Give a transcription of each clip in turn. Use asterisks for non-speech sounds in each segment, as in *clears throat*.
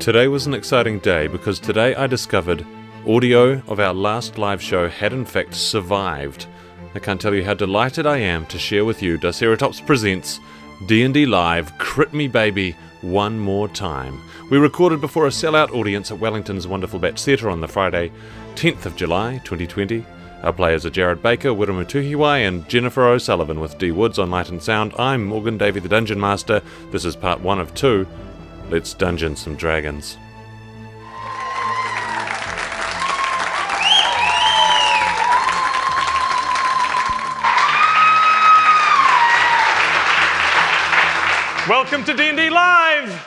Today was an exciting day because today I discovered audio of our last live show had in fact survived. I can't tell you how delighted I am to share with you Diceratops presents D&D Live Crit Me Baby one more time. We recorded before a sellout audience at Wellington's Wonderful Bats Theatre on the Friday, 10th of July 2020. Our players are Jared Baker, Wiremu Tuhiwai, and Jennifer O'Sullivan with D Woods on Light and Sound. I'm Morgan Davey, the Dungeon Master. This is part one of two. Let's dungeon some dragons. Welcome to D&D Live!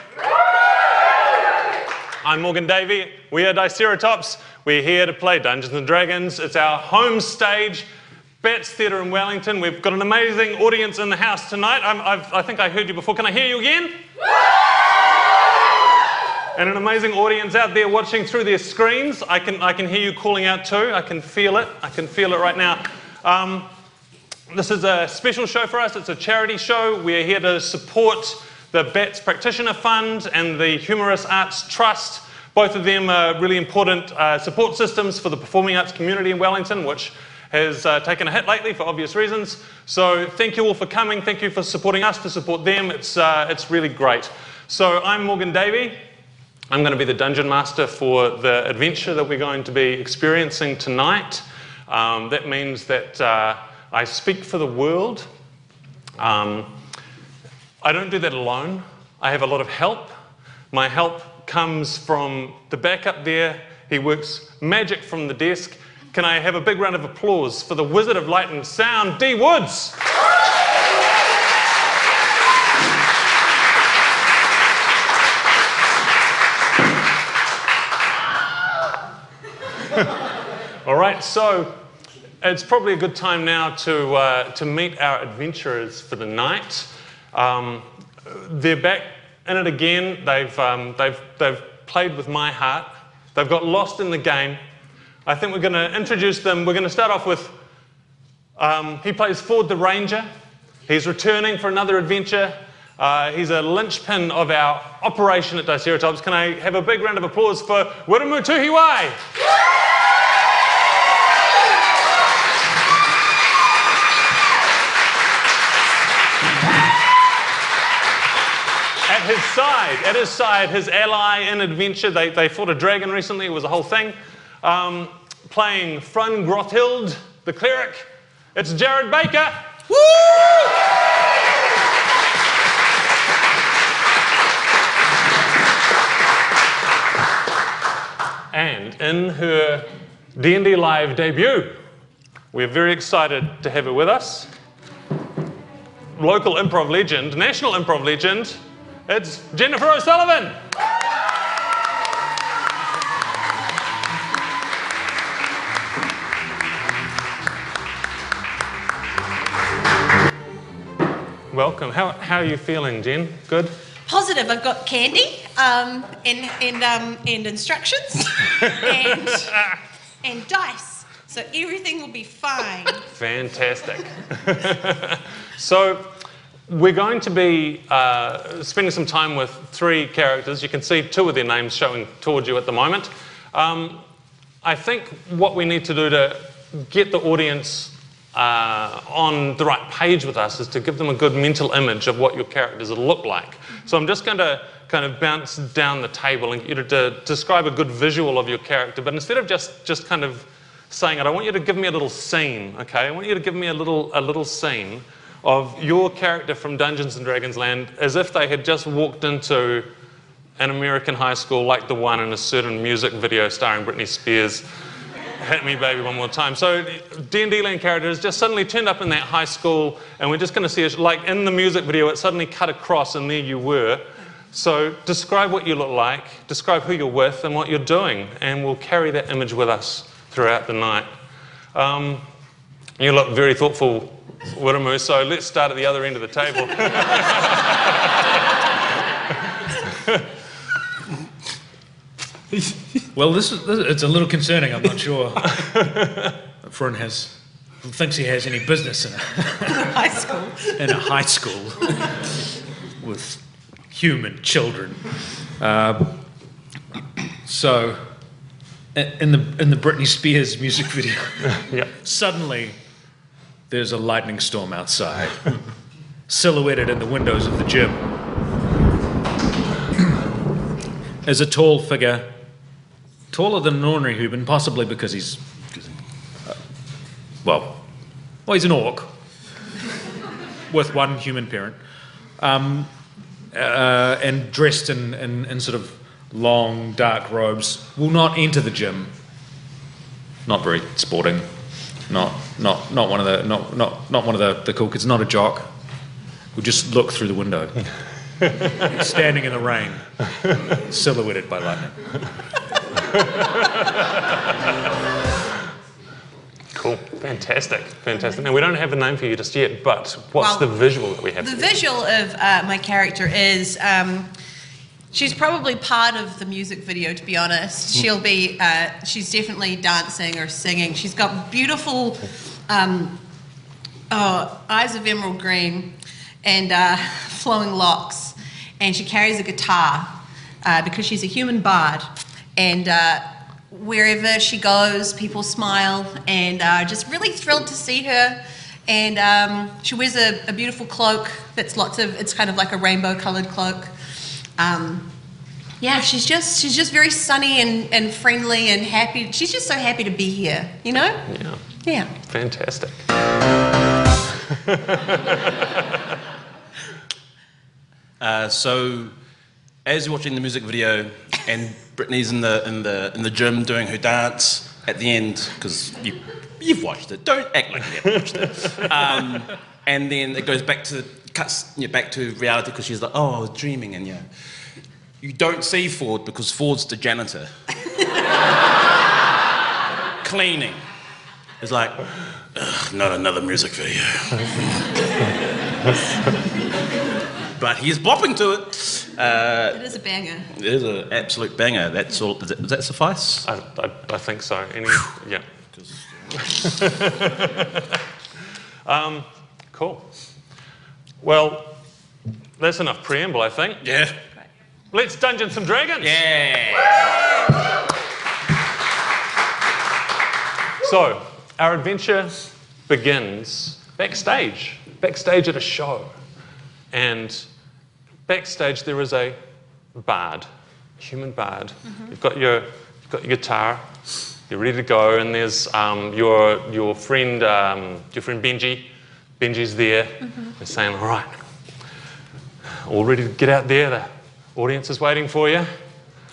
I'm Morgan Davey. We are Diceratops. We're here to play Dungeons and Dragons. It's our home stage, Bats Theatre in Wellington. We've got an amazing audience in the house tonight. I'm, I've, I think I heard you before. Can I hear you again? And an amazing audience out there watching through their screens. I can, I can hear you calling out too. I can feel it. I can feel it right now. Um, this is a special show for us. It's a charity show. We're here to support the BATS Practitioner Fund and the Humorous Arts Trust. Both of them are really important uh, support systems for the performing arts community in Wellington, which has uh, taken a hit lately for obvious reasons. So thank you all for coming. Thank you for supporting us to support them. It's, uh, it's really great. So I'm Morgan Davey. I'm going to be the dungeon master for the adventure that we're going to be experiencing tonight. Um, that means that uh, I speak for the world. Um, I don't do that alone. I have a lot of help. My help comes from the back up there. He works magic from the desk. Can I have a big round of applause for the Wizard of Light and Sound, D Woods? All right, so it's probably a good time now to, uh, to meet our adventurers for the night. Um, they're back in it again. They've, um, they've, they've played with my heart. They've got lost in the game. I think we're going to introduce them. We're going to start off with um, he plays Ford the Ranger. He's returning for another adventure. Uh, he's a linchpin of our operation at Diceratops. Can I have a big round of applause for Wiremu Tuhiwai? His side, at his side, his ally in adventure, they, they fought a dragon recently, it was a whole thing. Um, playing Frun Grothild, the cleric, it's Jared Baker. Woo! And in her D&D Live debut, we're very excited to have her with us. Local improv legend, national improv legend, it's Jennifer O'Sullivan. Welcome. How, how are you feeling, Jen? Good? Positive. I've got candy um, and, and, um, and instructions *laughs* and, and dice. So everything will be fine. Fantastic. *laughs* so, we're going to be uh, spending some time with three characters. You can see two of their names showing towards you at the moment. Um, I think what we need to do to get the audience uh, on the right page with us is to give them a good mental image of what your characters look like. So I'm just going to kind of bounce down the table and get you to describe a good visual of your character. But instead of just, just kind of saying it, I want you to give me a little scene, okay? I want you to give me a little, a little scene of your character from Dungeons and Dragons Land as if they had just walked into an American high school like the one in a certain music video starring Britney Spears. Hit me, baby, one more time. So D&D Land characters just suddenly turned up in that high school, and we're just going to see it like in the music video. It suddenly cut across, and there you were. So describe what you look like, describe who you're with, and what you're doing, and we'll carry that image with us throughout the night. Um, you look very thoughtful, Wiremu, so let's start at the other end of the table. *laughs* Well, this is, this, it's a little concerning. I'm not sure Frun has thinks he has any business in a, *laughs* High school. in a high school *laughs* with human children. Uh, So, in the in the Britney Spears music video, Yeah. suddenly there's a lightning storm outside, *laughs* silhouetted in the windows of the gym. *clears throat* There's a tall figure, taller than an ordinary Hubin, possibly because he's, uh, well, well, he's an orc *laughs* with one human parent, um, uh, and dressed in, in, in sort of long, dark robes, will not enter the gym. Not very sporting. Not, not, not one of the, not, not, not one of the, the cool kids. Not a jock. Will just look through the window, *laughs* standing in the rain, silhouetted by lightning. Cool. Fantastic. Fantastic. Now, we don't have a name for you just yet, but what's Well, the visual that we have? The visual of uh, my character is um, she's probably part of the music video, to be honest. She'll be, uh, she's definitely dancing or singing. She's got beautiful um, oh, eyes of emerald green and uh, *laughs* flowing locks. And she carries a guitar uh, because she's a human bard. And uh, wherever she goes, people smile and are just really thrilled to see her. And um, she wears a, a beautiful cloak that's lots of, it's kind of like a rainbow colored cloak. Um, yeah, she's just she's just very sunny and, and friendly and happy. She's just so happy to be here, you know? Yeah. Yeah. Fantastic. *laughs* Uh, so, as you're watching the music video, and Britney's in the in the in the gym doing her dance at the end, because you you've watched it. Don't act like you haven't watched it. Um, and then it goes back to cuts you know, back to reality because she's like, oh, I was dreaming, and yeah, you don't see Ford because Ford's the janitor, *laughs* cleaning. It's like, "Ugh, not another music video. *laughs* but he's bopping to it. Uh, It is a banger. it is an absolute banger. That's all. Does that, does that suffice? I, I, I think so. Any, yeah. *laughs* um, cool. Well, that's enough preamble, I think. Yeah. Let's Dungeon some Dragons. Yeah. So, our adventure begins backstage, backstage at a show. And backstage there is a bard, a human bard. You've got your, you've got your guitar, you're ready to go, and there's um, your your friend, um, your friend Benji. Benji's there. Mm-hmm. They're saying, "All right, all ready to get out there. The audience is waiting for you."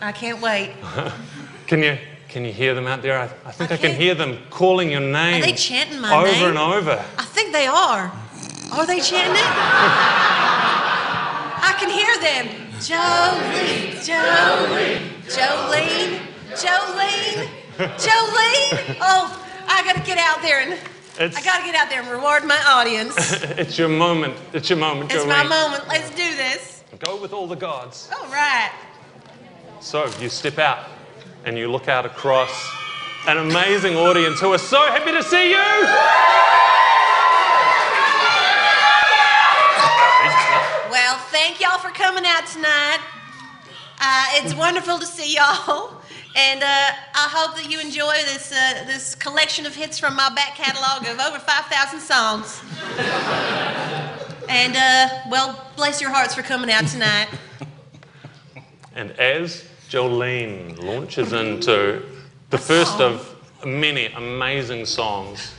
I can't wait. *laughs* Can you can you hear them out there? I, I think I, I can can. hear them calling your name. Are they chanting my over name? Over and over? I think they are. Are they chanting it? I can hear them. Jolene, Jolene, Jolene, Jolene, Jolene. Oh, I gotta get out there and It's- I gotta get out there and reward my audience. *laughs* It's your moment. It's your moment, It's my Jolene. moment. Let's do this. Go with all the gods. All right. So you step out and you look out across an amazing audience who are so happy to see you. Well, thank y'all for coming out tonight. Uh, it's wonderful to see y'all, and uh, I hope that you enjoy this uh, this collection of hits from my back catalog of over five thousand songs. and uh, well, bless your hearts for coming out tonight. *laughs* And as Jolene launches into the first of many amazing songs,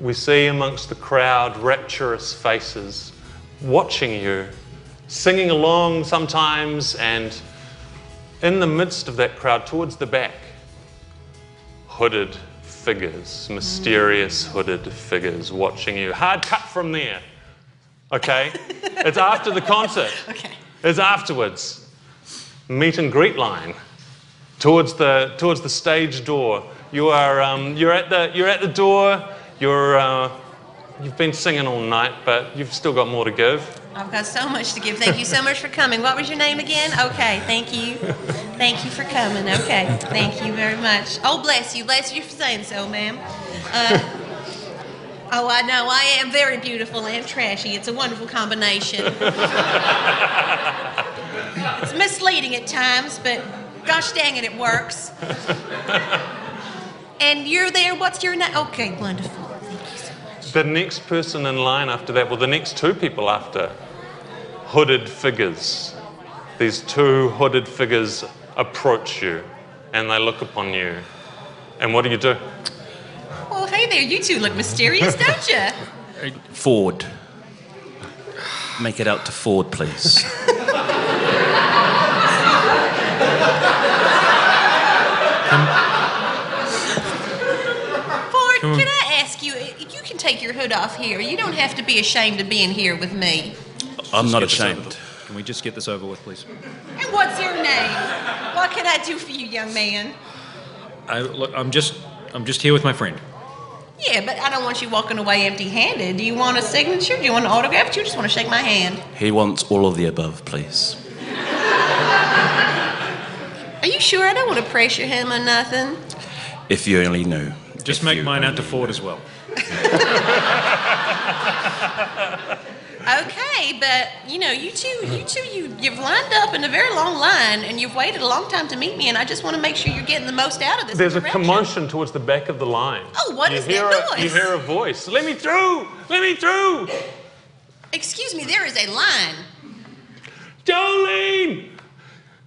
we see amongst the crowd rapturous faces watching you, singing along sometimes, and in the midst of that crowd, towards the back, hooded figures, mysterious hooded figures watching you. Hard cut from there. Okay? *laughs* it's after the concert. Okay. It's afterwards. Meet and greet line towards the towards the stage door. You are um, you're at the you're at the door. You're uh, you've been singing all night, but you've still got more to give. I've got so much to give. Thank you so much for coming. What was your name again? Okay, thank you. Thank you for coming. Okay, thank you very much. Oh, bless you. Bless you for saying so, ma'am. Uh, oh, I know. I am very beautiful and trashy. It's a wonderful combination. it's misleading at times, but Gosh dang it, it works. and you're there. What's your name? Okay, wonderful. Thank you so. The next person in line after that, well, the next two people after, hooded figures. These two hooded figures approach you and they look upon you. And what do you do? Well, hey there. You two look mysterious, don't you? *laughs* Ford. Make it out to Ford, please. *laughs* Ford, can I ask you? You can take your hood off here. You don't have to be ashamed of being here with me. I'm not Get this over ashamed. Can we just get this over with, please? And what's your name? What can I do for you, young man? I, look, I'm just, I'm just here with my friend. Yeah, but I don't want you walking away empty-handed. Do you want a signature? Do you want an autograph? Do you just want to shake my hand? He wants all of the above, please. Are you sure? I don't want to pressure him or nothing. If you only knew. Just If make mine out to Ford as well. *laughs* Okay, but you know, you two, you two, you you've lined up in a very long line, and you've waited a long time to meet me, and I just want to make sure you're getting the most out of this. There's a commotion towards the back of the line. Oh, what you is that a, noise? You hear a voice. Let me through! Let me through! Excuse me, there is a line. Jolene!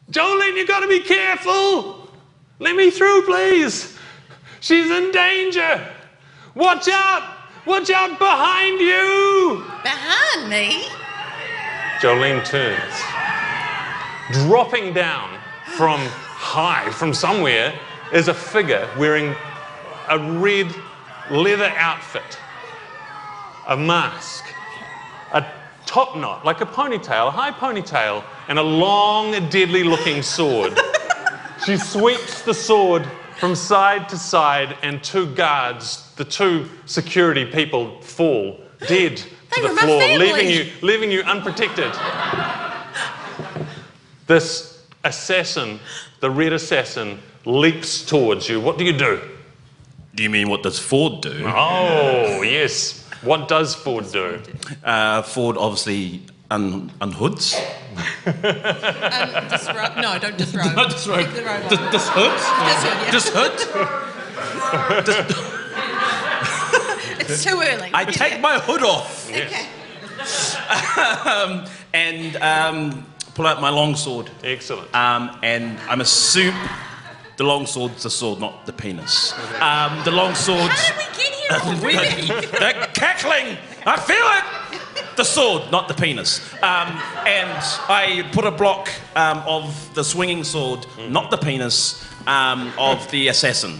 Jolene, you gotta be careful! Let me through, please! She's in danger! Watch out! Watch out behind you! Behind me. Jolene turns. Dropping down from high, from somewhere, is a figure wearing a red leather outfit, a mask, a top knot, like a ponytail, a high ponytail, and a long, deadly looking sword. she sweeps the sword from side to side, and two guards, the two security people, fall dead They to the were floor, family. leaving you, leaving you unprotected. This assassin, the red assassin, leaps towards you. What do you do? Do you mean what does Ford do? Oh, yes. What does Ford do? Uh, Ford obviously un- hoods. Um, disrobe. No, don't disrobe. *laughs* Not disrobe. Take the robe off. Dis- dishood? Dishood, It's too early. I take my hood off Okay. and um, pull out my longsword. Excellent. Um, and I'm a soup. the longsword's the sword, not the penis. Um, the longsword. How did we get here *laughs* already? They're cackling. I feel it. The sword, not the penis. Um, and I put a block um, of the swinging sword, not the penis, um, of the assassin.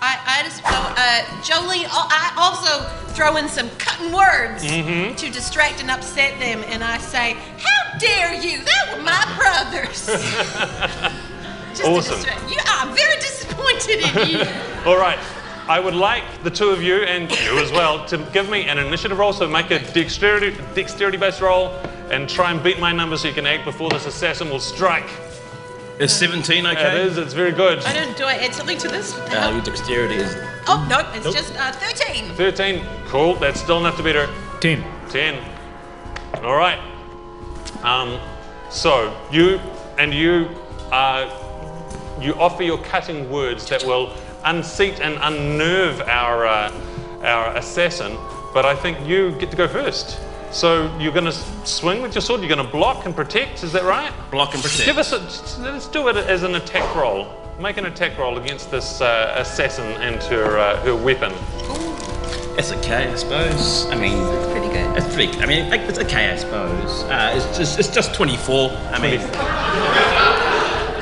I, I just, oh, uh, Jolene, oh, I also throw in some cutting words Mm-hmm. to distract and upset them, and I say, How dare you? That were my brothers. *laughs* Just Awesome. To distract. You, I'm very disappointed in you. *laughs* All right. I would like the two of you and you as well to give me an initiative roll. So make a dexterity dexterity based roll and try and beat my number so you can act before this assassin will strike. Is 17 okay? It is. It's very good. I don't, do I add something to this? What Uh, your dexterity is. oh, no, it's just uh, 13. 13. Cool. That's still enough to beat her. Ten. 10. All right. Um, so you and you uh, you offer your cutting words that will unseat and unnerve our uh, our assassin, but I think you get to go first. So you're going to swing with your sword. You're going to block and protect. Is that right? Block and protect. Give us a, let's do it as an attack roll. Make an attack roll against this uh, assassin and her uh, her weapon. It's okay, I suppose. I mean, it's Pretty good. it's pretty. I mean, it's okay, I suppose. Uh, it's just it's just 24. I mean,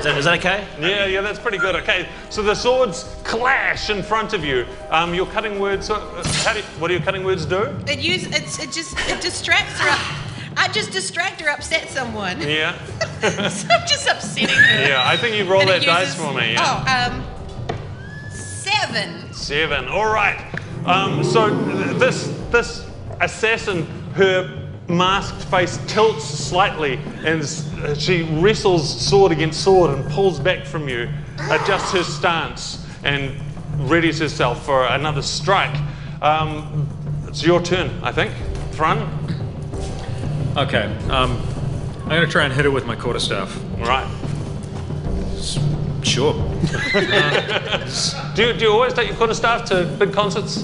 is that, is that okay? Yeah, yeah, that's pretty good. Okay, so the swords clash in front of you. Um, your cutting words. Uh, how do you, what do your cutting words do? It use it's it just it distracts her. I just distract or upset someone. Yeah, *laughs* *laughs* so I'm just upsetting her. yeah. I think you roll that it dice for me. Yeah. Oh, um, seven. Seven. All right. Um, so th- this this assassin, her masked face tilts slightly, and she wrestles sword against sword and pulls back from you, adjusts her stance, and readies herself for another strike. Um, it's your turn, I think. Frun. Okay. Um, I'm gonna try and hit her with my quarterstaff. All right. Sure. *laughs* Do you, do you always take your quarterstaff to big concerts?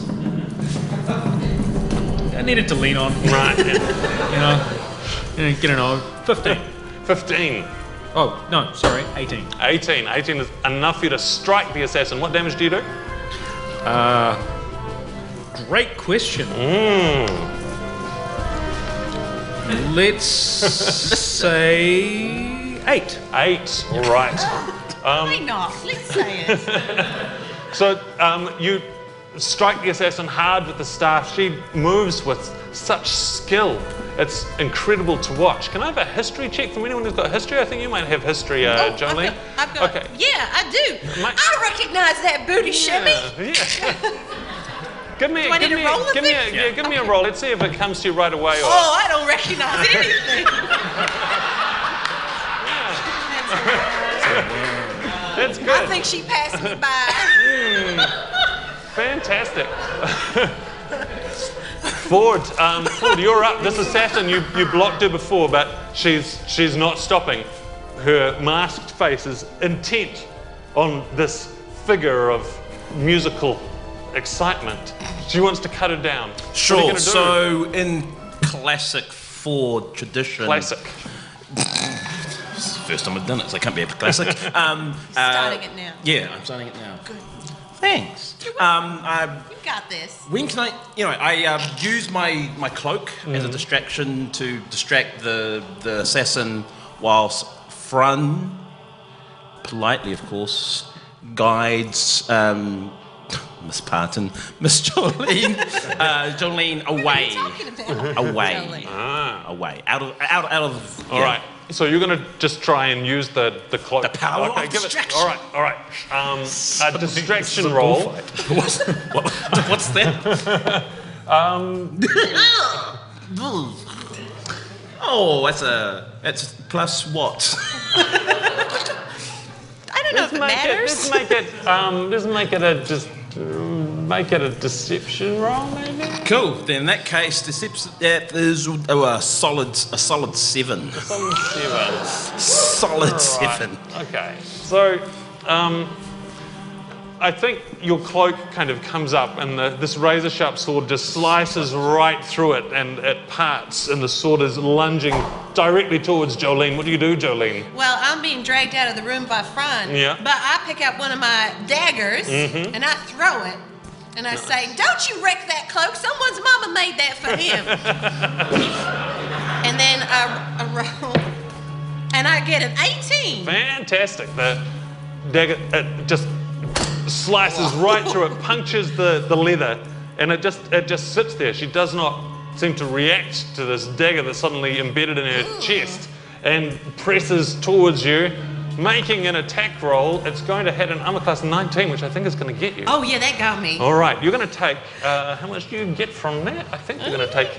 I needed to lean on, you Right. yeah. know. You know, Get an O. 15. 15. Oh, no, sorry, 18. 18. 18 is enough for you to strike the assassin. What damage do you do? Great question. Mm. Let's say 8. Eight. All right. *laughs* Why not? Let's say it. *laughs* So um, you strike the assassin hard with the staff. She moves with such skill. It's incredible to watch. Can I have a history check from anyone who's got history? I think you might have history, uh, Oh, I've Jolene. got, I've got, Okay. Yeah, I do. My- I recognize that booty shimmy. Yeah. yeah. give me, Do I give need me, to roll give me, a, it? yeah, give me a roll. Let's see if it comes to you right away. Or, Oh, I don't recognize anything. *laughs* That's good. I think she passed me by. Fantastic. *laughs* Ford, um, Ford, you're up. This assassin, you, you blocked her before, but she's she's not stopping. Her masked face is intent on this figure of musical excitement. She wants to cut her down. What are you Sure. do? So, in classic Ford tradition, classic. It's the first time I've done it, so I can't be a classic. *laughs* Um, uh, Starting it now. Yeah, I'm starting it now. Good. Thanks. Um, I, You got this. when can I? You know, I uh, use my my cloak as a distraction to distract the the assassin, whilst Frun, politely of course, guides. Um, *laughs* Miss Parton, Miss Jolene, *laughs* uh, Jolene away, away, Jolene. away, out of out out of. All yeah. right. So you're going to just try and use the the cloak. The power okay, of give distraction. It, all right. All right. Um, a distraction roll. *laughs* What's, what, what's that? *laughs* um. *laughs* oh, that's a that's plus what? I don't know if it Let's make it. matters. Let's make it. Um, let's make it a just. Uh, Make it a deception roll, maybe. Cool. Then in that case, deception that is oh, a solid a solid seven. Solid seven. Solid seven. Okay. So, um, I think your cloak kind of comes up, and the, this razor sharp sword just slices right through it, and it parts, and the sword is lunging directly towards Jolene. What do you do, Jolene? Well, I'm being dragged out of the room by Fran. Yeah. Mm-hmm. But I pick up one of my daggers and I throw it. And I say, Don't you wreck that cloak. Someone's mama made that for him. *laughs* and then I, I roll. And I get an 18. Fantastic. The dagger it just slices right through it, punctures the, the leather, and it just it just sits there. She does not seem to react to this dagger that's suddenly embedded in her chest and presses towards you, making an attack roll. It's going to hit an armor class 19, which I think is going to get you. Oh, yeah, that got me. All right, you're going to take, uh, how much do you get from that? I think you're going to take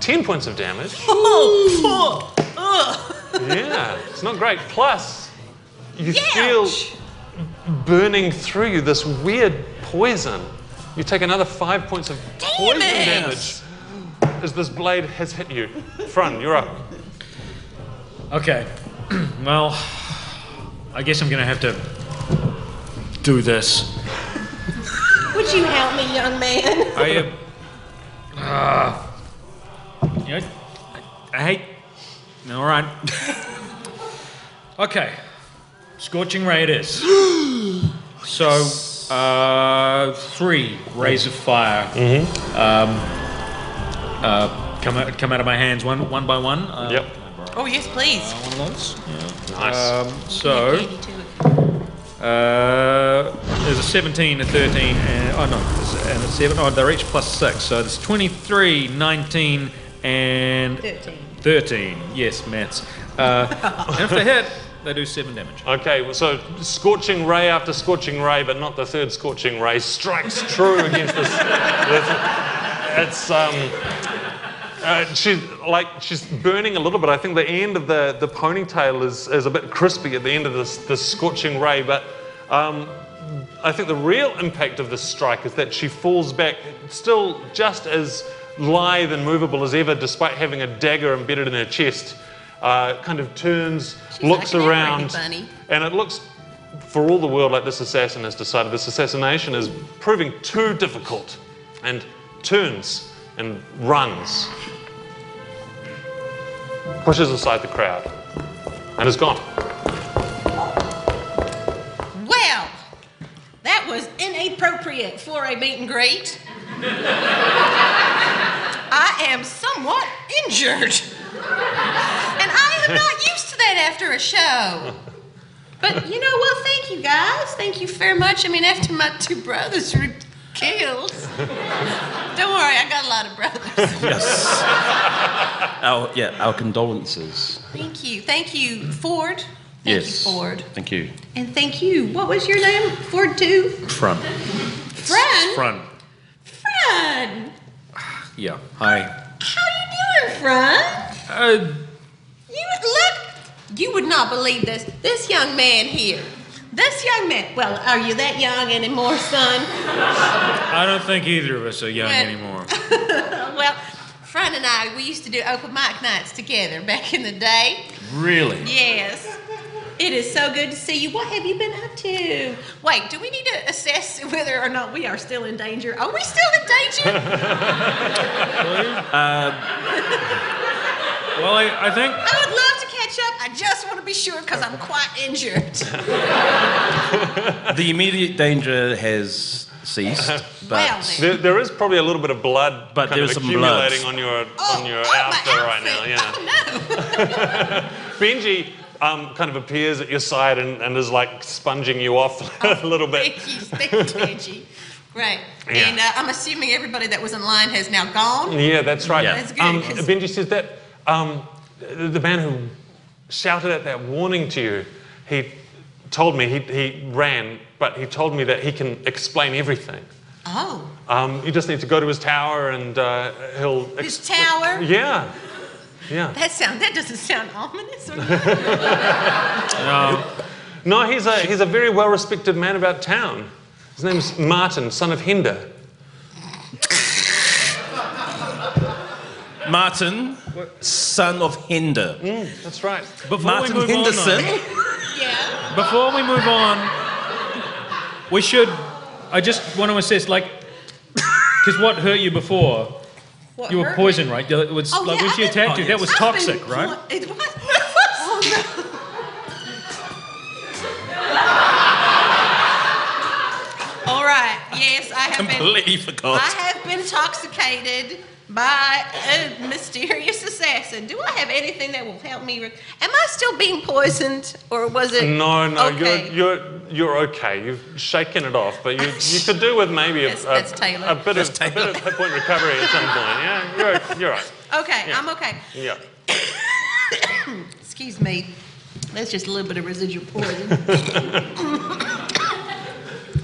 10 points of damage. *laughs* Oh, oh. Yeah, it's not great. Plus, you Ouch. feel burning through you this weird poison. You take another five points of poison it. damage as this blade has hit you. Frun, you're up. Okay. *clears throat* well, I guess I'm going to have to do this. Would you help me, young man? I, uh, uh, you know, I, I hate. All right. *laughs* okay. Scorching ray it is. *gasps* so, uh, three rays of fire. Um, uh, come out, come out of my hands one, one by one. Uh, Yep. Oh, yes, please. One of those. Yeah. Nice. Um, so. Candy to it. Uh, there's a 17, a 13, and oh no, and a 7. Oh, they're each plus 6. So there's 23, 19, and 13. 13. Yes, maths. Uh, and *laughs* if they hit, they do 7 damage. Okay, so scorching ray after scorching ray, but not the third scorching ray, strikes true against this. this it's um, uh, she's like she's burning a little bit. I think the end of the, the ponytail is, is a bit crispy at the end of this this scorching ray, but um, I think the real impact of this strike is that she falls back, still just as lithe and movable as ever, despite having a dagger embedded in her chest. Uh, kind of turns, looks like around, and it looks for all the world like this assassin has decided this assassination is proving too difficult and turns and runs. Pushes aside the crowd and is gone. Well, that was inappropriate for a meet and greet. *laughs* I am somewhat injured. And I am not used to that after a show. But you know what? Thank you guys. Thank you very much. I mean, after my two brothers were killed. Don't worry, I got a lot of brothers. Yes. our, yeah, our condolences. Thank you. Thank you, Ford. Thank yes. you, Ford. Thank you. And thank you. What was your name? Ford too? Front. Fran. Front. Fran. Yeah. Hi. How are you doing, Fran? Uh, You would look. You would not believe this. This young man here. This young man. Well, are you that young anymore, son? I don't think either of us are young Well- anymore. *laughs* well, Fran and I, we used to do open mic nights together back in the day. Really? Yes. It is so good to see you. What have you been up to? Wait, do we need to assess whether or not we are still in danger? Are we still in danger? *laughs* *laughs* Well, I, I think I would love to catch up. I just want to be sure because I'm quite injured. The immediate danger has ceased, but Well, then. There, there is probably a little bit of blood But kind there's of some blood. accumulating on your Oh, on your oh, my outfit right now. outfit. Yeah. Oh, no. *laughs* Benji um, kind of appears at your side and, and is like sponging you off *laughs* a little bit. Thank you, thank you, Benji. Great. Yeah. And uh, I'm assuming everybody that was in line has now gone. Yeah, that's right. Yeah. That's good, Um, 'cause- Benji says that um, the man who shouted at that warning to you, he told me he, he ran, but he told me that he can explain everything. Oh, Um, you just need to go to his tower and uh, he'll. his tower. Yeah. Yeah. That sound that doesn't sound ominous. Or *laughs* no. No, he's a, he's a very well respected man about town. His name's Martin, son of Hender. Martin, son of Hender. Mm, that's right. Before Martin we move Henderson. on, yeah. before we move on, we should. I just want to assess, like, because what hurt you before? What You were hurt poisoned, right? It was Oh, like yeah, when I've she been- attacked you, that was I've toxic, been right? po- It was. Oh *laughs* no. All right. Yes, I have been. Completely been. forgot. I have been intoxicated by a mysterious assassin. Do I have anything that will help me? Re- Am I still being poisoned, or was it? No, no, Okay. you're, you're, you're okay. You've shaken it off, but you, you could do with maybe a, That's- a, that's Taylor. a bit of, a bit of hit point recovery at some point. Yeah, you're, you're right. Okay, Yeah. I'm okay. Yeah. *coughs* Excuse me. That's just a little bit of residual poison. *coughs*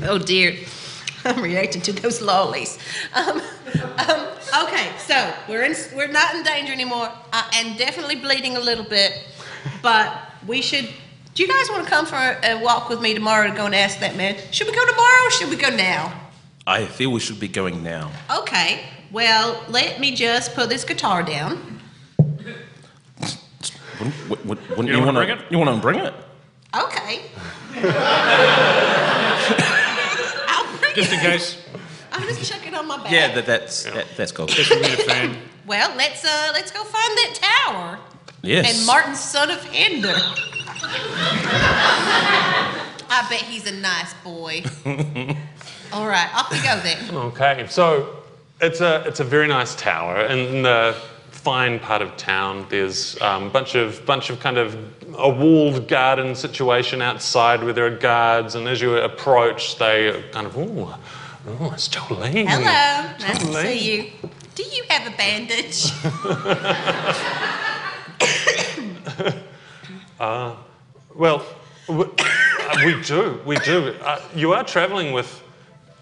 oh dear. *laughs* I'm reacting to those lollies. Um, um, okay, so we're in, we're not in danger anymore, uh, and definitely bleeding a little bit. But we should. Do you guys want to come for a, a walk with me tomorrow to go and ask that man? Should we go tomorrow or should we go now? I feel we should be going now. Okay. Well, let me just put this guitar down. Wouldn't, wouldn't, wouldn't You you, wanna bring it? You want to bring it? Okay. *laughs* I'll bring Just in case. I'm just checking on my back. Yeah, that, that's that, that's cool. Just for me to fan. *laughs* Well, let's uh let's go find that tower. Yes. And Martin, son of Ender. I bet he's a nice boy. *laughs* All right, off we go then. Okay, so it's a it's a very nice tower and the fine part of town. There's a um, bunch of bunch of kind of a walled garden situation outside where there are guards, and as you approach, they kind of ooh, ooh, it's Jolene. Hello, nice to see you. Do you have a bandage? *laughs* Well, we, uh, we do, we do. Uh, you are travelling with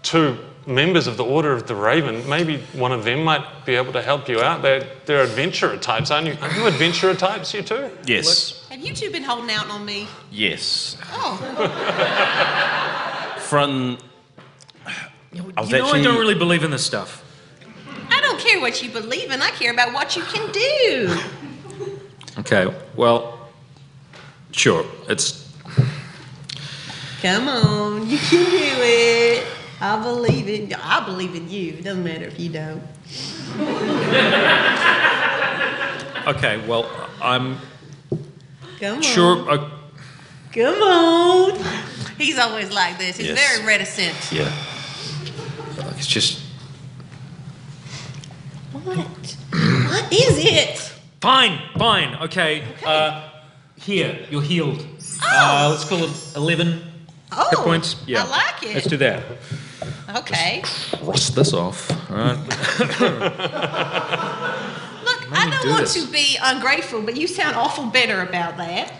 two members of the Order of the Raven. Maybe one of them might be able to help you out. They're, they're adventurer types, aren't you? Are you adventurer types, you two? Yes. have you two been holding out on me? Yes. Oh, *laughs* From. I You know, I don't really believe in this stuff. I don't care what you believe in. I care about what you can do. Okay, well, sure. It's. Come on, you can do it. I believe in I believe in you. It doesn't matter if you don't. Okay, well, I'm Come on. sure. Uh, Come on. He's always like this. He's Yes. very reticent. Yeah. it's just What? what is it? fine, fine. Okay. Uh, here, you're healed. Uh, let's call it 11 Oh, hit points. Yeah. I like it. Let's do that. Okay. Cross this off. All right. *laughs* Look, Let I don't do want this. to be ungrateful, but you sound awful bitter about that.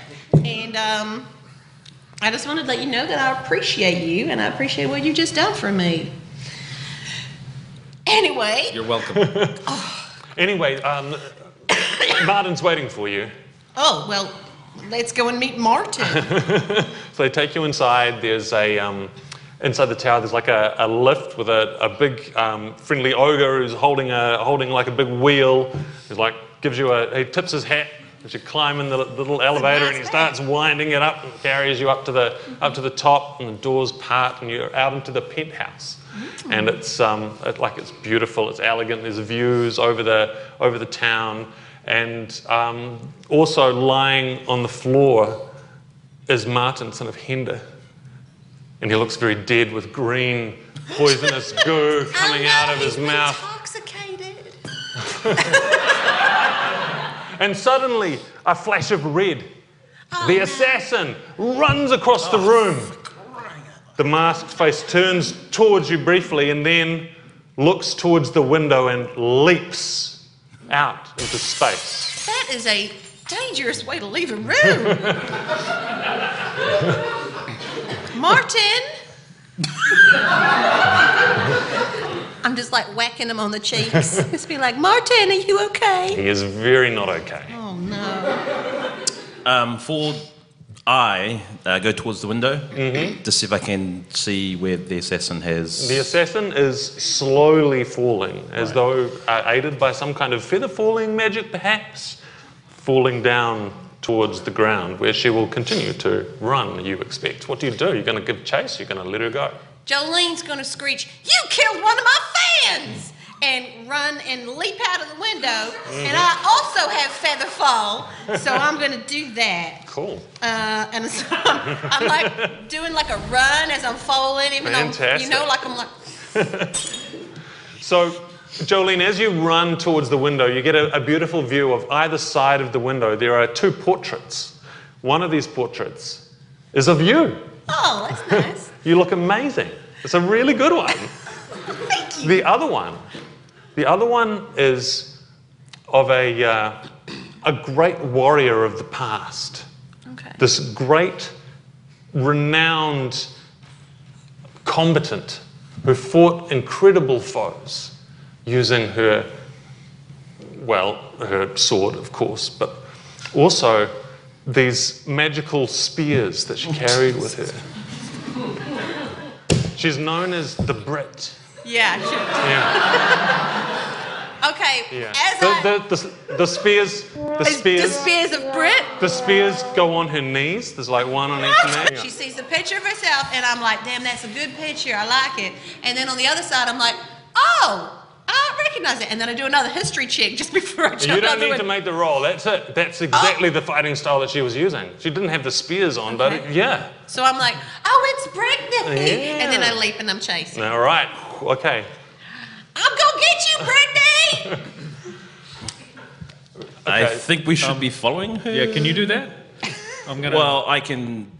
And um, I just wanted to let you know that I appreciate you and I appreciate what you just done for me. Anyway, You're welcome. *laughs* Anyway, um, Martin's waiting for you. oh, well, let's go and meet Martin. *laughs* So they take you inside. There's a um, inside the tower. There's like a, a lift with a, a big um, friendly ogre who's holding a holding like a big wheel. He's like gives you a he tips his hat as you climb in the, the little elevator and he starts winding it up and carries you up to the up to the top and the doors part and you're out into the penthouse. And it's um, it, like it's beautiful. It's elegant. There's views over the over the town. And um, also lying on the floor is Martin, son of Hender. And he looks very dead with green, poisonous goo *laughs* coming out of his mouth. Intoxicated. *laughs* And suddenly, a flash of red. Oh, the assassin runs across the room. The masked face turns towards you briefly and then looks towards the window and leaps out into space. That is a dangerous way to leave a room. *laughs* Martin. I'm just like whacking him on the cheeks. *laughs* Just be like, Martin, are you okay? He is very not okay. Oh no. Um, for I uh, go towards the window to see if I can see where the assassin has. The assassin is slowly falling, as though uh, aided by some kind of feather falling magic, perhaps, falling down towards the ground, where she will continue to run, you expect. What do you do? You're going to give chase? You're going to let her go? Jolene's gonna screech, You killed one of my fans! And run and leap out of the window. And I also have feather fall, so I'm gonna do that. Cool. Uh, and *laughs* so I'm, I'm like doing like a run as I'm falling, even though, you know, like I'm like, *laughs* So, Jolene, as you run towards the window, you get a, a beautiful view of either side of the window. There are two portraits. One of these portraits is of you. oh, that's *laughs* nice. You look amazing. It's a really good one. *laughs* Thank you. The other one, the other one is of a, uh, a great warrior of the past. Okay. This great, renowned combatant who fought incredible foes using her, well, her sword, of course, but also these magical spears that she oh, carried with her. She's known as the Brit. Yeah, sure. Yeah. Okay, Yeah. as The, the, the, the spears, the spears, The spears of Brit. the spears go on her knees. There's like one on each knee. She sees a picture of herself, and I'm like, damn, that's a good picture. I like it. And then on the other side, I'm like, oh, I recognize it. And then I do another history check just *laughs* before I jump You don't need to make the roll. That's it. That's exactly the fighting style that she was using. She didn't have the spears on, but Okay. yeah. So I'm like, oh, it's Britney. Yeah. And then I leap and I'm chasing. All right. Okay. I'm gonna get you, Britney. *laughs* I Okay. think we should be following her. yeah, can you do that? I'm gonna. Well, I can.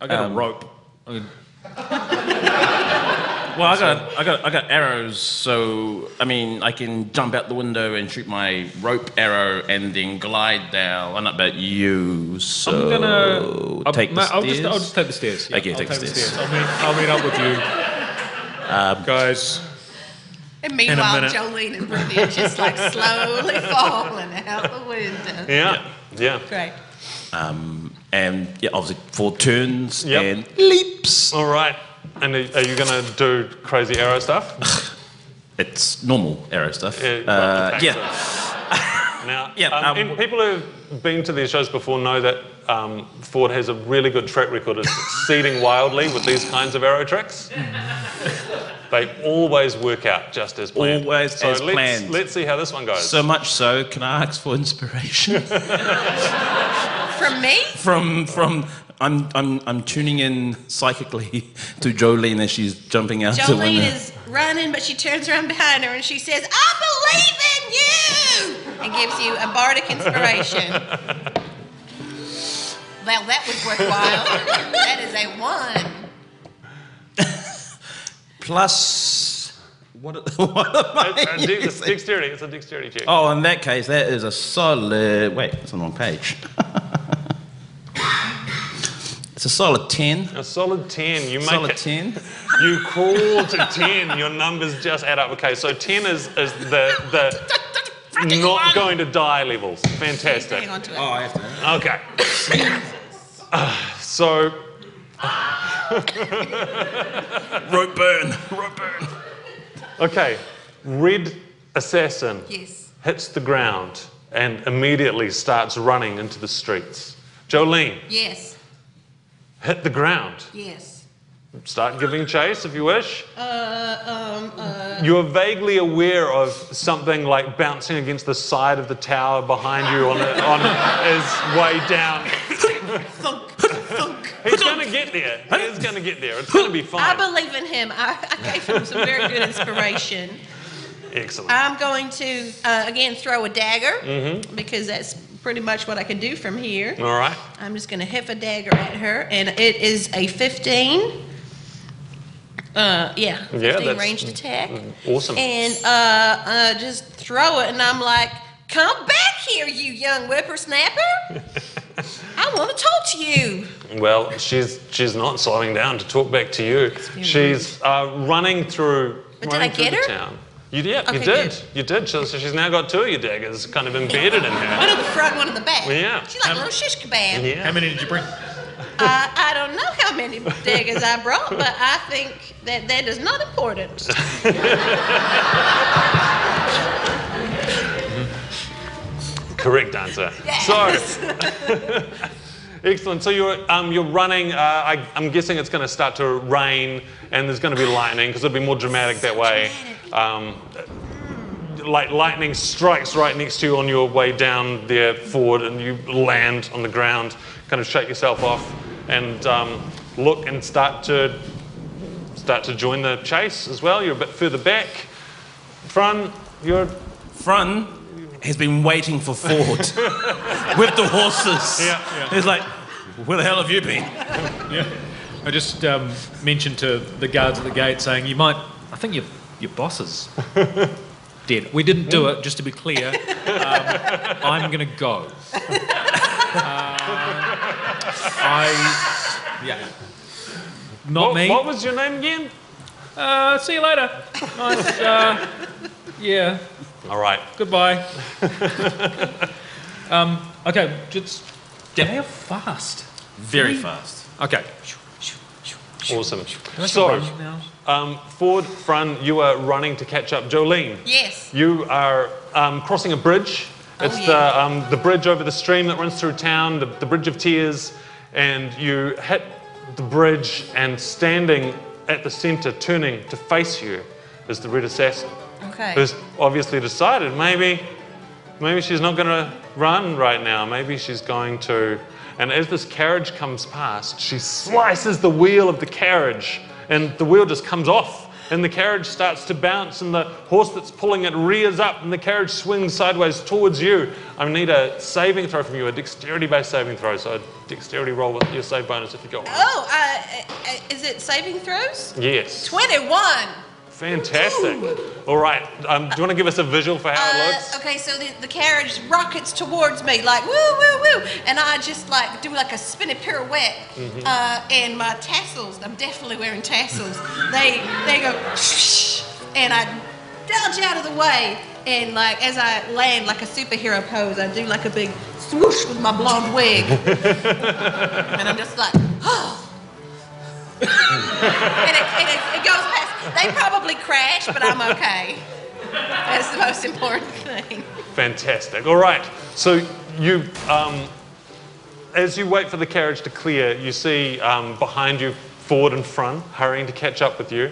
I got um, a rope. I- *laughs* Well, I got, I got, I got arrows. So I mean, I can jump out the window and shoot my rope arrow, and then glide down. I don't know about you. So I'm gonna I'll, take the stairs. I'll just, I'll just take the stairs. Yeah, Okay, I'll take the stairs. I'll meet, I'll meet up with you, guys. And meanwhile. Jolene and Britney are just like slowly *laughs* falling out the window. Yeah. Yeah. Great. um, and yeah, obviously Ford turns Yep. and leaps. All right. And are are you going to do crazy arrow stuff? *laughs* It's normal arrow stuff. Yeah, well, Uh, yeah. *laughs* Now, Yeah, um, um, and people who've been to these shows before know that um, Ford has a really good track record of succeeding wildly with these kinds of arrow tricks. *laughs* they always work out just as planned. Always so as let's, planned. Let's see how this one goes. So much so, can I ask for inspiration From me? from from? I'm I'm I'm tuning in psychically *laughs* to Jolene as she's jumping out the Jolene is running, but she turns around behind her and she says, I believe in you! And gives you a bardic inspiration. *laughs* Well, that was worthwhile. that is a one. *laughs* Plus, what? What am I It's a de- it's using? dexterity. It's a dexterity check. Oh, in that case, that is a solid. Wait, it's on the wrong page. It's a solid ten. A solid 10. You make Solid it. ten. *laughs* You crawl to 10. Your numbers just add up. Okay, so 10 is, is the, the not going to die levels. Fantastic. Hang on to it. Oh, I have to. Okay. Uh, so, Rope burn. Rope burn. okay, red assassin Yes. hits the ground and immediately starts running into the streets. Jolene, Yes. Hit the ground. Yes. Start giving chase if you wish. Uh, um, uh, You're vaguely aware of something like bouncing against the side of the tower behind you on, on his way down. thunk, thunk. He's going to get there. He's going to get there. It's going to be fine. I believe in him. I, I gave him some very good inspiration. Excellent. I'm going to, uh, again, throw a dagger Mm-hmm. because that's pretty much what I can do from here. All right. I'm just going to hit a dagger at her, and it is a 15. Uh, yeah, 15 Yeah, that's- ranged attack. Awesome. And uh, uh, just throw it, and I'm like, come back here, you young whippersnapper. *laughs* I want to talk to you. Well, she's she's not slowing down to talk back to you. She's uh, running through. But did I get her? Town. You did. you did. good. You did. So, so she's now got two of your daggers kind of embedded in her. One her. in the front, one in the back. Yeah. She's like a little shish kebab. Yeah. How many did you bring? Uh, I don't know how many daggers I brought, but I think that that is not important. *laughs* *laughs* Correct answer. Yes. So. *laughs* Excellent. So you're um, you're running. Uh, I, I'm guessing it's going to start to rain, and there's going to be lightning because it'll be more dramatic that way. Um, like lightning strikes right next to you on your way down there Ford, and you land on the ground. Kind of shake yourself off, and um, look and start to start to join the chase as well. You're a bit further back. Frun, you're Frun has been waiting for Ford *laughs* with the horses. Yeah, yeah. He's like, where the hell have you been? Yeah. I just um, mentioned to the guards at the gate saying, you might, I think your, your boss is *laughs* dead. We didn't do it, just to be clear. Um, I'm going to go. *laughs* Uh, I, yeah. Not what, me. what was your name again? Uh, see you later. Nice. Uh, yeah. All right. Goodbye. *laughs* um, okay, just. How fast? Very fast. Okay. Awesome. I So, um, Ford, Frun, you are running to catch up. Jolene, Yes. you are um, crossing a bridge. It's Oh, yeah. the, um, the bridge over the stream that runs through town, the, the Bridge of Tears, and you hit the bridge, and standing at the centre, turning to face you, is the Red Assassin, Okay. who's obviously decided maybe, maybe she's not going to run right now. Maybe she's going to. And as this carriage comes past, she slices the wheel of the carriage, and the wheel just comes off. And the carriage starts to bounce, and the horse that's pulling it rears up, and the carriage swings sideways towards you. I need a saving throw from you, a dexterity based saving throw. So, a dexterity roll with your save bonus if you got one. Oh, uh, uh, is it saving throws? Yes. 21. Fantastic. All right. Um, do you want to give us a visual for how it Uh, looks? okay, so the, the carriage rockets towards me like woo woo woo, and I just like do like a spinning pirouette, Mm-hmm. uh, and my tassels. I'm definitely wearing tassels. They they go, *laughs* and I dodge out of the way, and like as I land like a superhero pose, I do like a big swoosh with my blonde wig, *laughs* and I'm just like, oh. *gasps* and it, and it, it goes past. They probably crash, but I'm okay. That's the most important thing. Fantastic. All right. So you, um, as you wait for the carriage to clear, you see um, behind you Ford and Frun hurrying to catch up with you,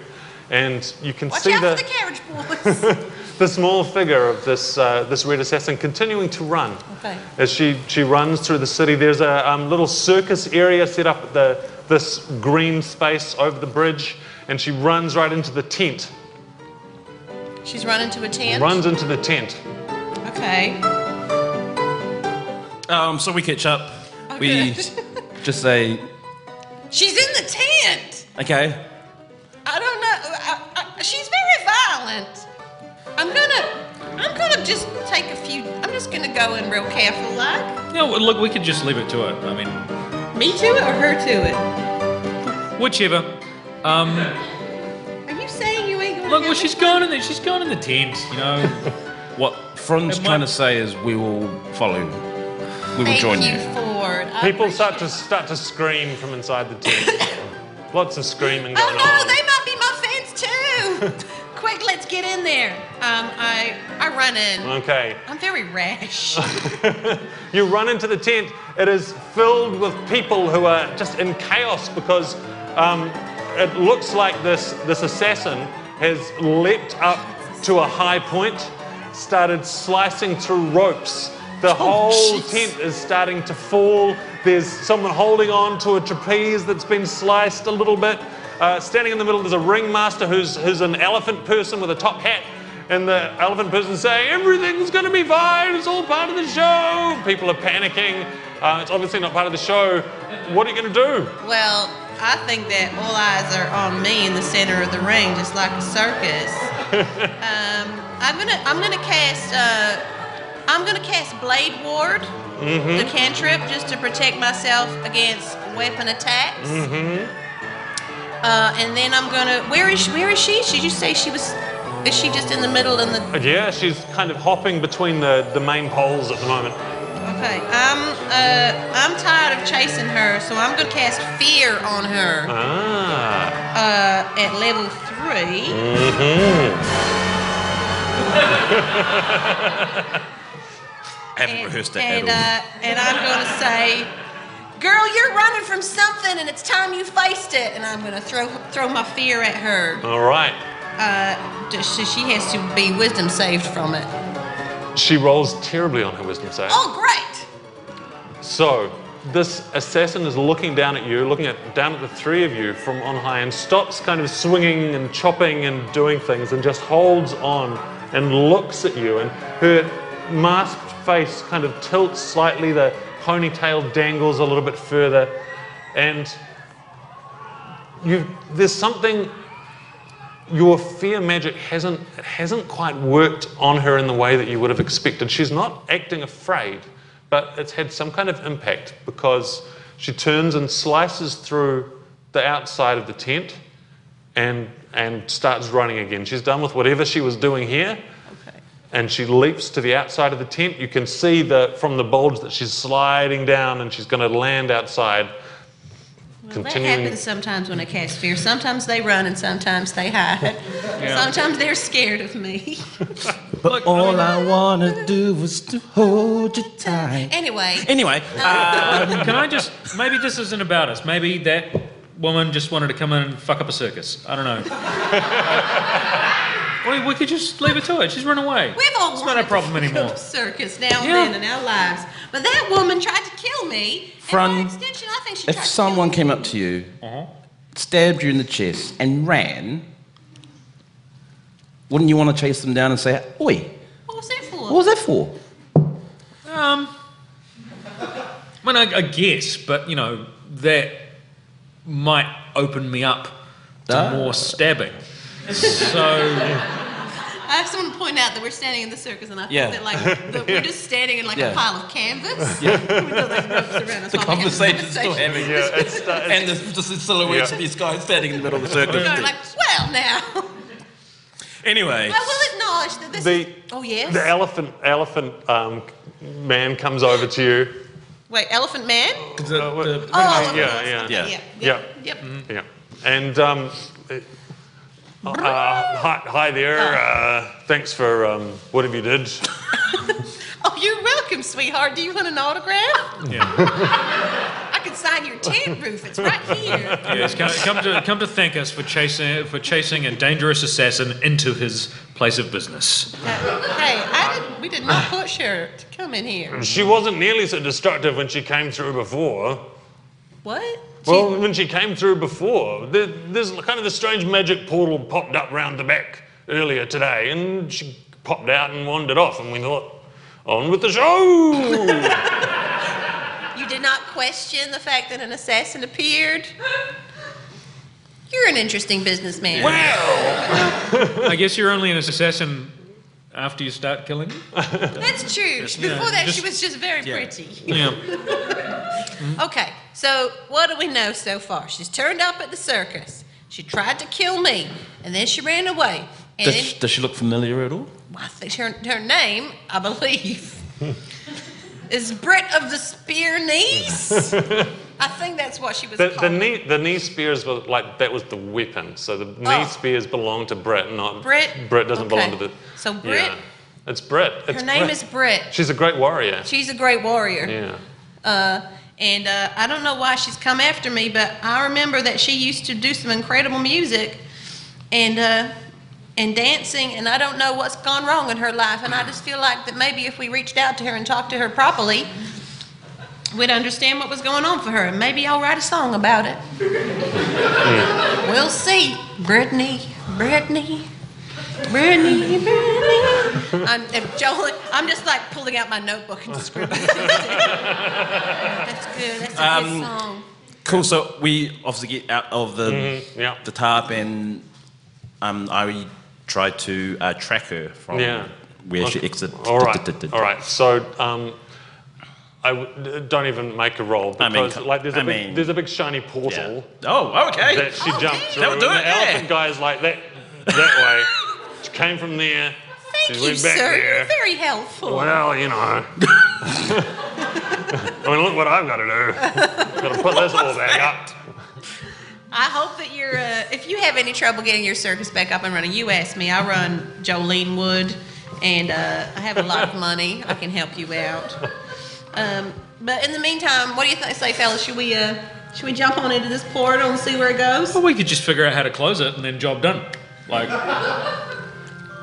and you can Watch see out the, for the *laughs* *laughs* the small figure of this uh, this red assassin continuing to run. Okay. As she she runs through the city, there's a um, little circus area set up at the this green space over the bridge, and she runs right into the tent. She's running to a tent. Runs into the tent. Okay. Um, so we catch up. Oh, we good. *laughs* just say, She's in the tent. okay, I don't know. I, I, she's very violent. I'm gonna. I'm gonna just take a few. I'm just gonna go in real careful, like. Yeah, well, look, we could just leave it to it. I mean, Me to it or her to it? whichever. Um, Are you saying you ain't gonna? look, have well, she's this gone in the she's gone in the tent. You know. *laughs* what Frun's It might- trying to say is we will follow you. We will Thank join you, you. Ford. I People start to start to scream from inside the tent. *laughs* Lots of screaming going Oh no, on. they might be my fans too. *laughs* Quick, let's get in there. Um, I I run in. Okay. I'm very rash. You run into the tent. It is filled with people who are just in chaos because um, it looks like this, this assassin has leapt up to a high point, started slicing through ropes. The whole jeez. tent is starting to fall. There's someone holding on to a trapeze that's been sliced a little bit. Uh, standing in the middle, there's a ringmaster who's, who's an elephant person with a top hat. And the elephant person saying, everything's going to be fine, it's all part of the show. People are panicking. Uh, it's obviously not part of the show. What are you going to do? well, I think that all eyes are on me in the center of the ring, just like a circus. *laughs* um, I'm gonna I'm gonna cast uh, I'm gonna cast Blade Ward, Mm-hmm. the cantrip, just to protect myself against weapon attacks. Mm-hmm. Uh, and then I'm gonna. Where is where is she? Did you say she was? Is she just in the middle in the? Yeah, she's kind of hopping between the, the main poles at the moment. Okay, I'm uh, I'm tired of chasing her, so I'm gonna cast Fear on her Ah. uh, at level three. Mm-hmm. I *laughs* Haven't And, rehearsed it and, at uh, and I'm gonna say, "Girl, you're running from something, and it's time you faced it." And I'm gonna throw throw my fear at her. All right. Uh, so she has to be wisdom saved from it. She rolls terribly on her wisdom save. Oh, great! So, this assassin is looking down at you, looking at down at the three of you from on high, and stops kind of swinging and chopping and doing things, and just holds on and looks at you. And her masked face kind of tilts slightly. The ponytail dangles a little bit further, and you there's something your fear magic hasn't it hasn't quite worked on her in the way that you would have expected. She's not acting afraid, but it's had some kind of impact because she turns and slices through the outside of the tent and and starts running again. She's done with whatever she was doing here. Okay. And she leaps to the outside of the tent. You can see the from the bulge that she's sliding down and she's going to land outside. Well, that happens sometimes when I cast fear. Sometimes they run and sometimes they hide. Sometimes they're scared of me. *laughs* But all I wanna do is to hold you tight. anyway, Anyway, uh, *laughs* Can I just maybe this isn't about us. Maybe that woman just wanted to come in and fuck up a circus. I don't know. *laughs* we, we could just leave it to it. She's run away. we've all It's wanted not a problem anymore. to circus now and Yeah. then in our lives. But that woman tried to kill me. and Frun, by extension, I think she if tried to someone kill came up to you, stabbed you in the chest, and ran, wouldn't you want to chase them down and say, Oi, What was that for? what was that for? Um, I mean, I, I guess, but you know that might open me up to Ah. more stabbing. So I just want to point out that we're standing in the circus, and I think Yeah. that like the, we're *laughs* just standing in like Yeah. a pile of canvas. Yeah. *laughs* With the like, ropes around us The while we have this conversation's still conversation. having. Yeah, it's, it's And there's just the silhouettes Yeah. of these guys standing in the middle of the You circus. know, like, well, now Anyway, I will acknowledge that this The- is. Oh yes. the elephant elephant um, man comes over to you. Wait, Elephant Man? the- Uh, what- the- Oh, of yeah, course. yeah. Yeah. yeah. Yeah. Yep. yep. Yeah, and um, Uh, hi, hi there. Uh, thanks for um, whatever you did. *laughs* Oh, you're welcome, sweetheart. Do you want an autograph? Yeah. I can sign your tent roof. It's right here. Yes, come, come to come to thank us for chasing for chasing a dangerous assassin into his place of business. Uh, hey, I did, we did not push her to come in here. She wasn't nearly so destructive when she came through before. What? Well, when she came through before, there, there's kind of this strange magic portal popped up round the back earlier today, and she popped out and wandered off, and we thought, on with the show! *laughs* You did not question the fact that an assassin appeared? You're an interesting businessman. well, *laughs* I guess you're only an assassin after you start killing. That's true. Before that, she was just very pretty. Yeah. *laughs* Okay, so what do we know so far? She's turned up at the circus. She tried to kill me, and then she ran away. And Does, she- does she look familiar at all? well, I think her, her name, I believe, *laughs* is Brit of the Spear Knees. I think that's what she was the, the, knee, the knee spears were like, that was the weapon. So the knee Oh. spears belong to Brit, not. Brit? Brit doesn't belong to the. So Brit- Yeah. It's Brit. It's her name Brit. is Brit. She's a great warrior. She's a great warrior. Yeah. Uh, and uh, I don't know why she's come after me, but I remember that she used to do some incredible music and uh, and dancing, and I don't know what's gone wrong in her life. And I just feel like that maybe if we reached out to her and talked to her properly, we'd understand what was going on for her, and maybe I'll write a song about it. we'll see. Britney, Britney. Britney, Britney. I'm, if Joel, I'm just like pulling out my notebook and scribbling. That's good. That's a Um, good song. Cool. So we obviously get out of the Mm-hmm. yeah. the tarp, and um, I tried to uh, track her from Yeah. where she Okay. exited. All right. All right. So um, I w- don't even make a roll I mean, because like there's a I big, mean- there's a big shiny Yeah. portal Oh, okay. that she Oh, jumped damn. through. That'll do and it, the yeah. elephant guy's like that that way. She came from there. Thank you, back sir. there. You're very helpful. Well, you know. *laughs* I mean, look what I've got to do. Got to put this all back up. I hope that you're. Uh, if you have any trouble getting your circus back up and running, you ask me. I run Jolene Wood, and uh, I have a lot of money. I can help you out. Um, but in the meantime, what do you th- say, fellas? Should we? Uh, should we jump on into this portal and see where it goes? Well, we could just figure out how to close it and then job done. Like,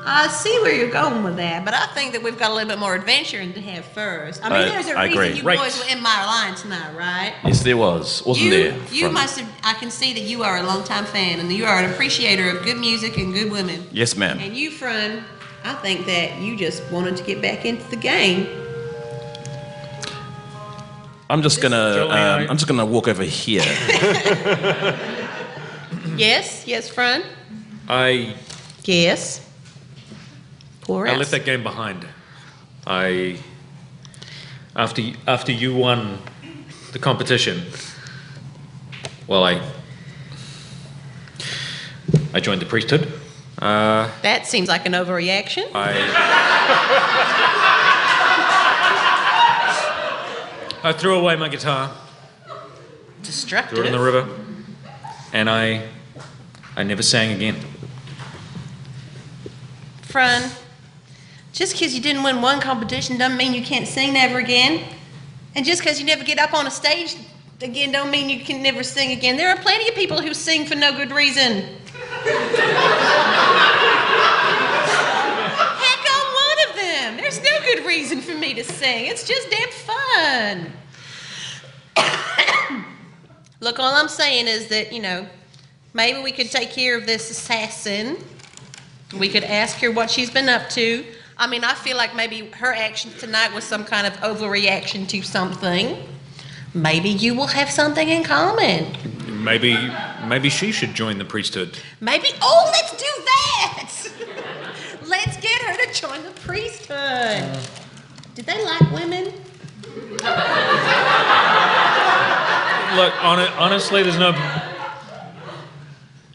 I see where you're going with that, but I think that we've got a little bit more adventure to have first. I mean, I- there's a I reason agree. you Right. boys were in my line tonight, right? Yes, there was. Wasn't you, there? You From- must have. I can see that you are a longtime fan and that you are an appreciator of good music and good women. Yes, ma'am. And you, friend, I think that you just wanted to get back into the game. I'm just gonna. Jolene, Um, I- I'm just gonna walk over here. *laughs* Yes, yes, friend. I Yes. I left that game behind. I after after you won the competition. Well, I I joined the priesthood. Uh, That seems like an overreaction. I I threw away my guitar, Destructive. threw it in the river, and I I never sang again. Friend, just because you didn't win one competition doesn't mean you can't sing never again. And just because you never get up on a stage again don't mean you can never sing again. There are plenty of people who sing for no good reason. Heck, I'm one of them. There's no good reason for me to sing. It's just damn fun. *coughs* Look, all I'm saying is that, you know, maybe we could take care of this assassin. We could ask her what she's been up to. I mean, I feel like maybe her actions tonight was some kind of overreaction to something. Maybe you will have something in common. Maybe maybe she should join the priesthood. Maybe, oh, let's do that! *laughs* let's get her to join the priesthood. Did they like women? Look, hon- honestly, there's no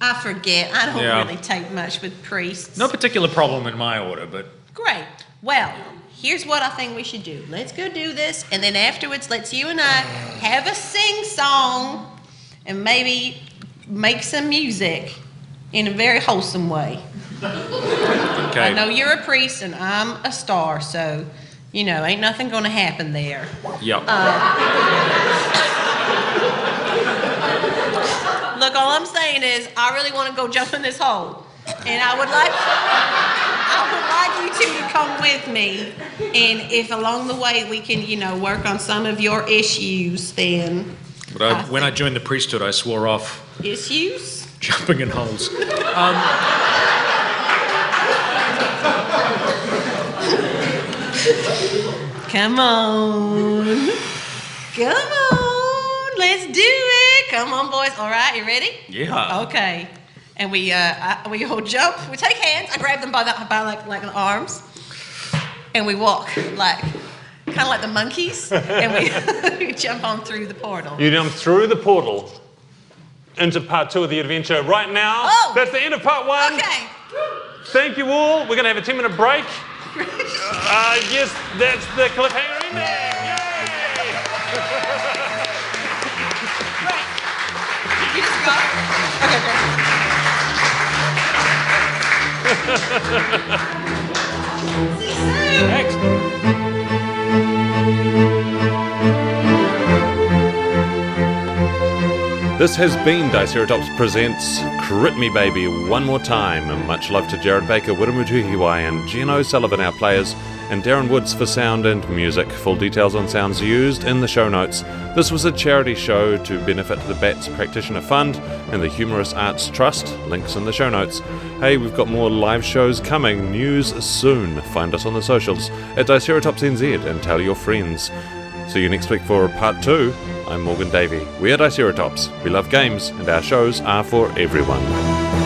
I forget. I don't Yeah. really take much with priests. no particular problem in my order, but Great. Well, here's what I think we should do. Let's go do this, and then afterwards, let's you and I have a sing song and maybe make some music. in a very wholesome way. Okay. I know you're a priest and I'm a star, so, you know, ain't nothing gonna happen there. Yeah. Uh, look, all I'm saying is, I really want to go jump in this hole, and I would like, I would like you two to come with me, and if along the way we can, you know, work on some of your issues, then but I, when I joined the priesthood, I swore off issues. jumping in holes. Um, come on, come on, let's do it. Come on, boys. All right, you ready? Yeah. Okay. And we uh, I, we all jump. We take hands. I grab them by the by like like the arms, and we walk like kind of like the monkeys, *laughs* and we, *laughs* we jump on through the portal. You jump through the portal into part two of the adventure right now. Oh. That's the end of part one. Okay. Thank you all. We're going to have a 10 minute break. *laughs* Uh, yes, that's the cliffhanger ending. Yay! Right. You just go. Okay, great. This has been Diceratops Presents Crit Me Baby one more time. And much love to Jared Baker, Wiramutu and Gino Sullivan, our players, and Darren Woods for sound and music. Full details on sounds used in the show notes. This was a charity show to benefit the BATS Practitioner Fund and the Humorous Arts Trust. Links in the show notes. Hey, we've got more live shows coming. News soon. Find us on the socials at Diceratops NZ and tell your friends. See you next week for part two. I'm Morgan Davey. We are Diceratops. We love games, and our shows are for everyone.